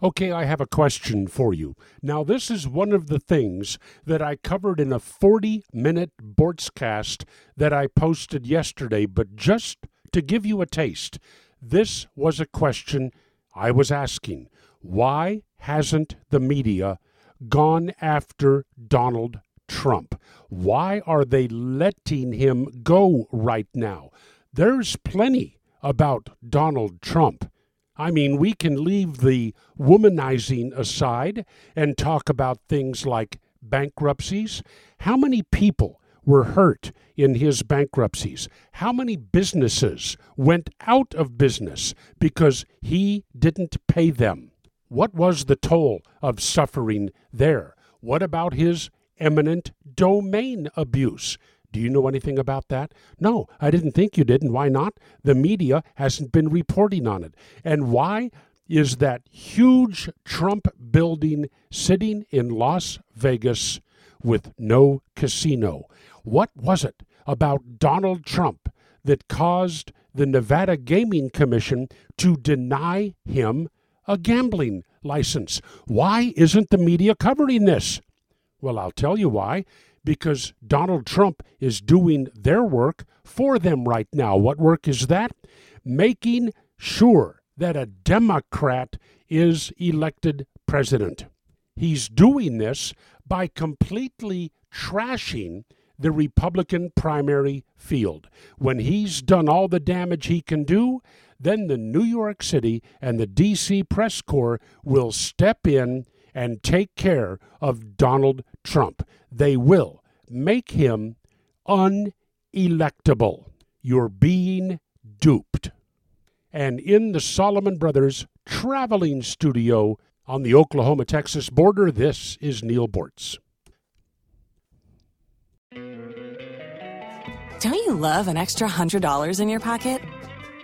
Okay, I have a question for you. Now, this is one of the things that I covered in a 40 minute Boortzcast that I posted yesterday, but just to give you a taste, this was a question I was asking. Why hasn't the media gone after Donald Trump? Why are they letting him go right now? There's plenty about Donald Trump. I mean, we can leave the womanizing aside and talk about things like bankruptcies. How many people were hurt in his bankruptcies? How many businesses went out of business because he didn't pay them? What was the toll of suffering there? What about his eminent domain abuse? Do you know anything about that? No, I didn't think you did, and why not? The media hasn't been reporting on it. And why is that huge Trump building sitting in Las Vegas with no casino? What was it about Donald Trump that caused the Nevada Gaming Commission to deny him a gambling license? Why isn't the media covering this? Well, I'll tell you why because Donald Trump is doing their work for them right now. What work is that? Making sure that a Democrat is elected president. He's doing this by completely trashing the Republican primary field. When he's done all the damage he can do, then the New York City and the D.C. press corps will step in and take care of Donald Trump. They will make him unelectable. You're being duped. And in the Solomon Brothers traveling studio on the Oklahoma Texas border, this is Neal Boortz. Don't you love an extra $100 in your pocket?